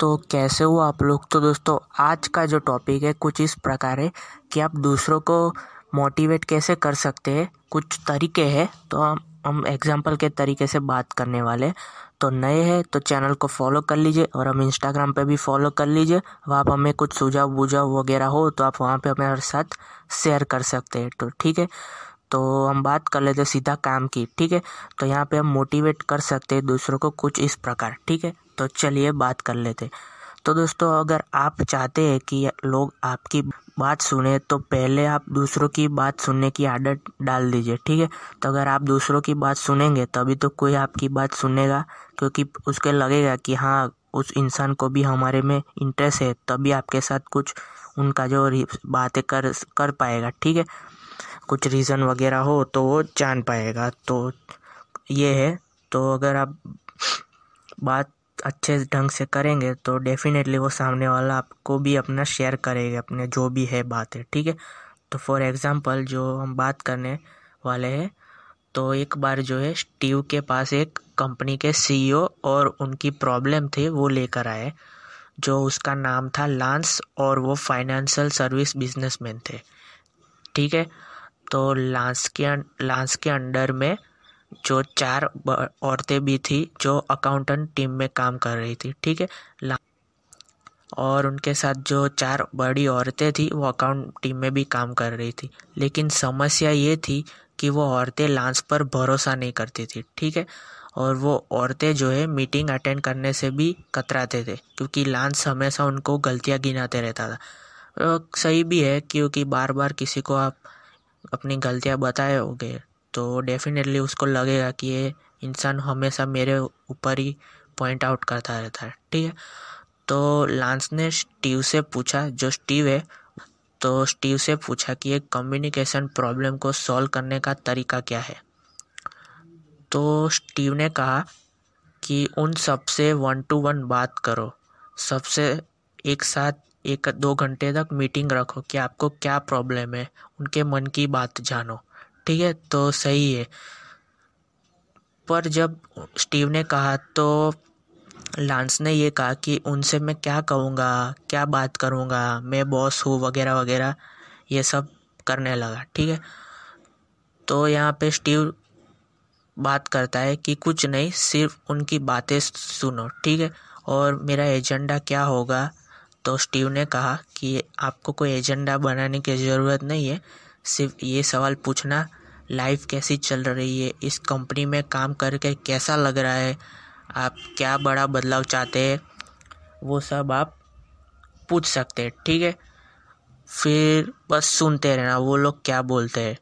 तो कैसे हो आप लोग? तो दोस्तों, आज का जो टॉपिक है, कुछ इस प्रकार है कि आप दूसरों को मोटिवेट कैसे कर सकते हैं? कुछ तरीके हैं तो हम हम एग्जांपल के तरीके से बात करने वाले तो नए हैं तो चैनल को फॉलो कर लीजिए और हम इंस्टाग्राम पे भी फॉलो कर लीजिए। वहाँ पर हमें कुछ सुझाव, बुझाव वगैरह हो तो आप वहाँ पे हमारे साथ शेयर कर सकते हैं। तो ठीक है तो हम बात कर लेते सीधा काम की, ठीक है? तो यहाँ पे हम मोटिवेट कर सकते हैं दूसरों को कुछ इस प्रकार, ठीक है? तो चलिए बात कर लेते। तो दोस्तों, अगर आप चाहते हैं कि लोग आपकी बात सुने तो पहले आप दूसरों की बात सुनने की आदत डाल दीजिए, ठीक है? तो अगर आप दूसरों की बात सुनेंगे, तभी तो कोई आपकी बात सुनेगा, क्योंकि उसके लगेगा कि हाँ उस इंसान को भी हमारे में इंटरेस्ट है, तभी आपके साथ कुछ उनका जो बातें कर कर पाएगा, ठीक है? कुछ रीज़न वगैरह हो तो वो जान पाएगा। तो ये है। तो अगर आप बात अच्छे ढंग से करेंगे तो डेफिनेटली वो सामने वाला आपको भी अपना शेयर करेगा, अपने जो भी है बात है ठीक है? तो फॉर एग्ज़ाम्पल जो हम बात करने वाले हैं तो एक बार जो है स्टीव के पास एक कंपनी के सीईओ और उनकी प्रॉब्लम थी, वो लेकर आए, जो उसका नाम था लांस और वो फाइनेंशियल सर्विस बिजनेसमैन थे, ठीक है? तो लांस के लांस के अंडर में जो चार औरतें भी थी, जो अकाउंटेंट टीम में काम कर रही थी, ठीक है? और उनके साथ जो चार बड़ी औरतें थी, वो अकाउंट टीम में भी काम कर रही थी। लेकिन समस्या ये थी कि वो औरतें लांस पर भरोसा नहीं करती थी, ठीक है? और वो औरतें जो है मीटिंग अटेंड करने से भी कतराते थे, क्योंकि लांस हमेशा उनको गलतियाँ गिनाते रहता था। सही भी है, क्योंकि बार बार किसी को आप अपनी गलतियाँ बताए होगे। तो डेफिनेटली उसको लगेगा कि ये इंसान हमेशा मेरे ऊपर ही पॉइंट आउट करता रहता है, ठीक है? तो लांस ने स्टीव से पूछा, जो स्टीव है तो स्टीव से पूछा कि एक कम्युनिकेशन प्रॉब्लम को सॉल्व करने का तरीका क्या है? तो स्टीव ने कहा कि उन सबसे वन टू वन बात करो, सबसे एक साथ एक दो घंटे तक मीटिंग रखो कि आपको क्या प्रॉब्लम है, उनके मन की बात जानो। ठीक है तो सही है। पर जब स्टीव ने कहा तो लांस ने ये कहा कि उनसे मैं क्या कहूँगा, क्या बात करूँगा, मैं बॉस हूँ, वगैरह वगैरह, ये सब करने लगा, ठीक है। तो यहाँ पे स्टीव बात करता है कि कुछ नहीं, सिर्फ़ उनकी बातें सुनो, ठीक है। और मेरा एजेंडा क्या होगा? तो स्टीव ने कहा कि आपको कोई एजेंडा बनाने की ज़रूरत नहीं है। सिर्फ़ ये सवाल पूछना लाइफ कैसी चल रही है, इस कंपनी में काम करके कैसा लग रहा है, आप क्या बड़ा बदलाव चाहते हैं, वो सब आप पूछ सकते हैं, ठीक है? फिर बस सुनते रहना, वो लोग क्या बोलते हैं।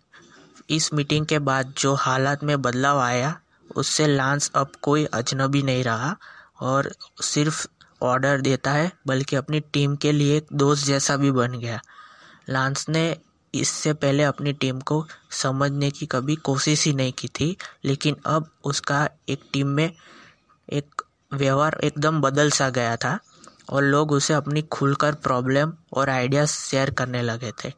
इस मीटिंग के बाद जो हालात में बदलाव आया, उससे लांस अब कोई अजनबी नहीं रहा और सिर्फ़ ऑर्डर देता है, बल्कि अपनी टीम के लिए एक दोस्त जैसा भी बन गया। लांस ने इससे पहले अपनी टीम को समझने की कभी कोशिश ही नहीं की थी, लेकिन अब उसका एक टीम में एक व्यवहार एकदम बदल सा गया था और लोग उसे अपनी खुलकर प्रॉब्लम और आइडियाज़ शेयर करने लगे थे।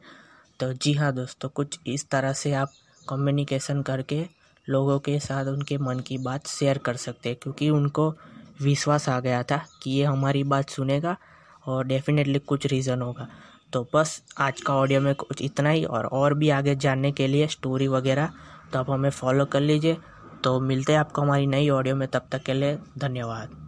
तो जी हाँ दोस्तों, कुछ इस तरह से आप कम्युनिकेशन करके लोगों के साथ उनके मन की बात शेयर कर सकते हैं, क्योंकि उनको विश्वास आ गया था कि ये हमारी बात सुनेगा और डेफिनेटली कुछ रीज़न होगा। तो बस आज का ऑडियो में कुछ इतना ही और और भी आगे जानने के लिए स्टोरी वगैरह तो आप हमें फॉलो कर लीजिए। तो मिलते हैं आपको हमारी नई ऑडियो में, तब तक के लिए धन्यवाद।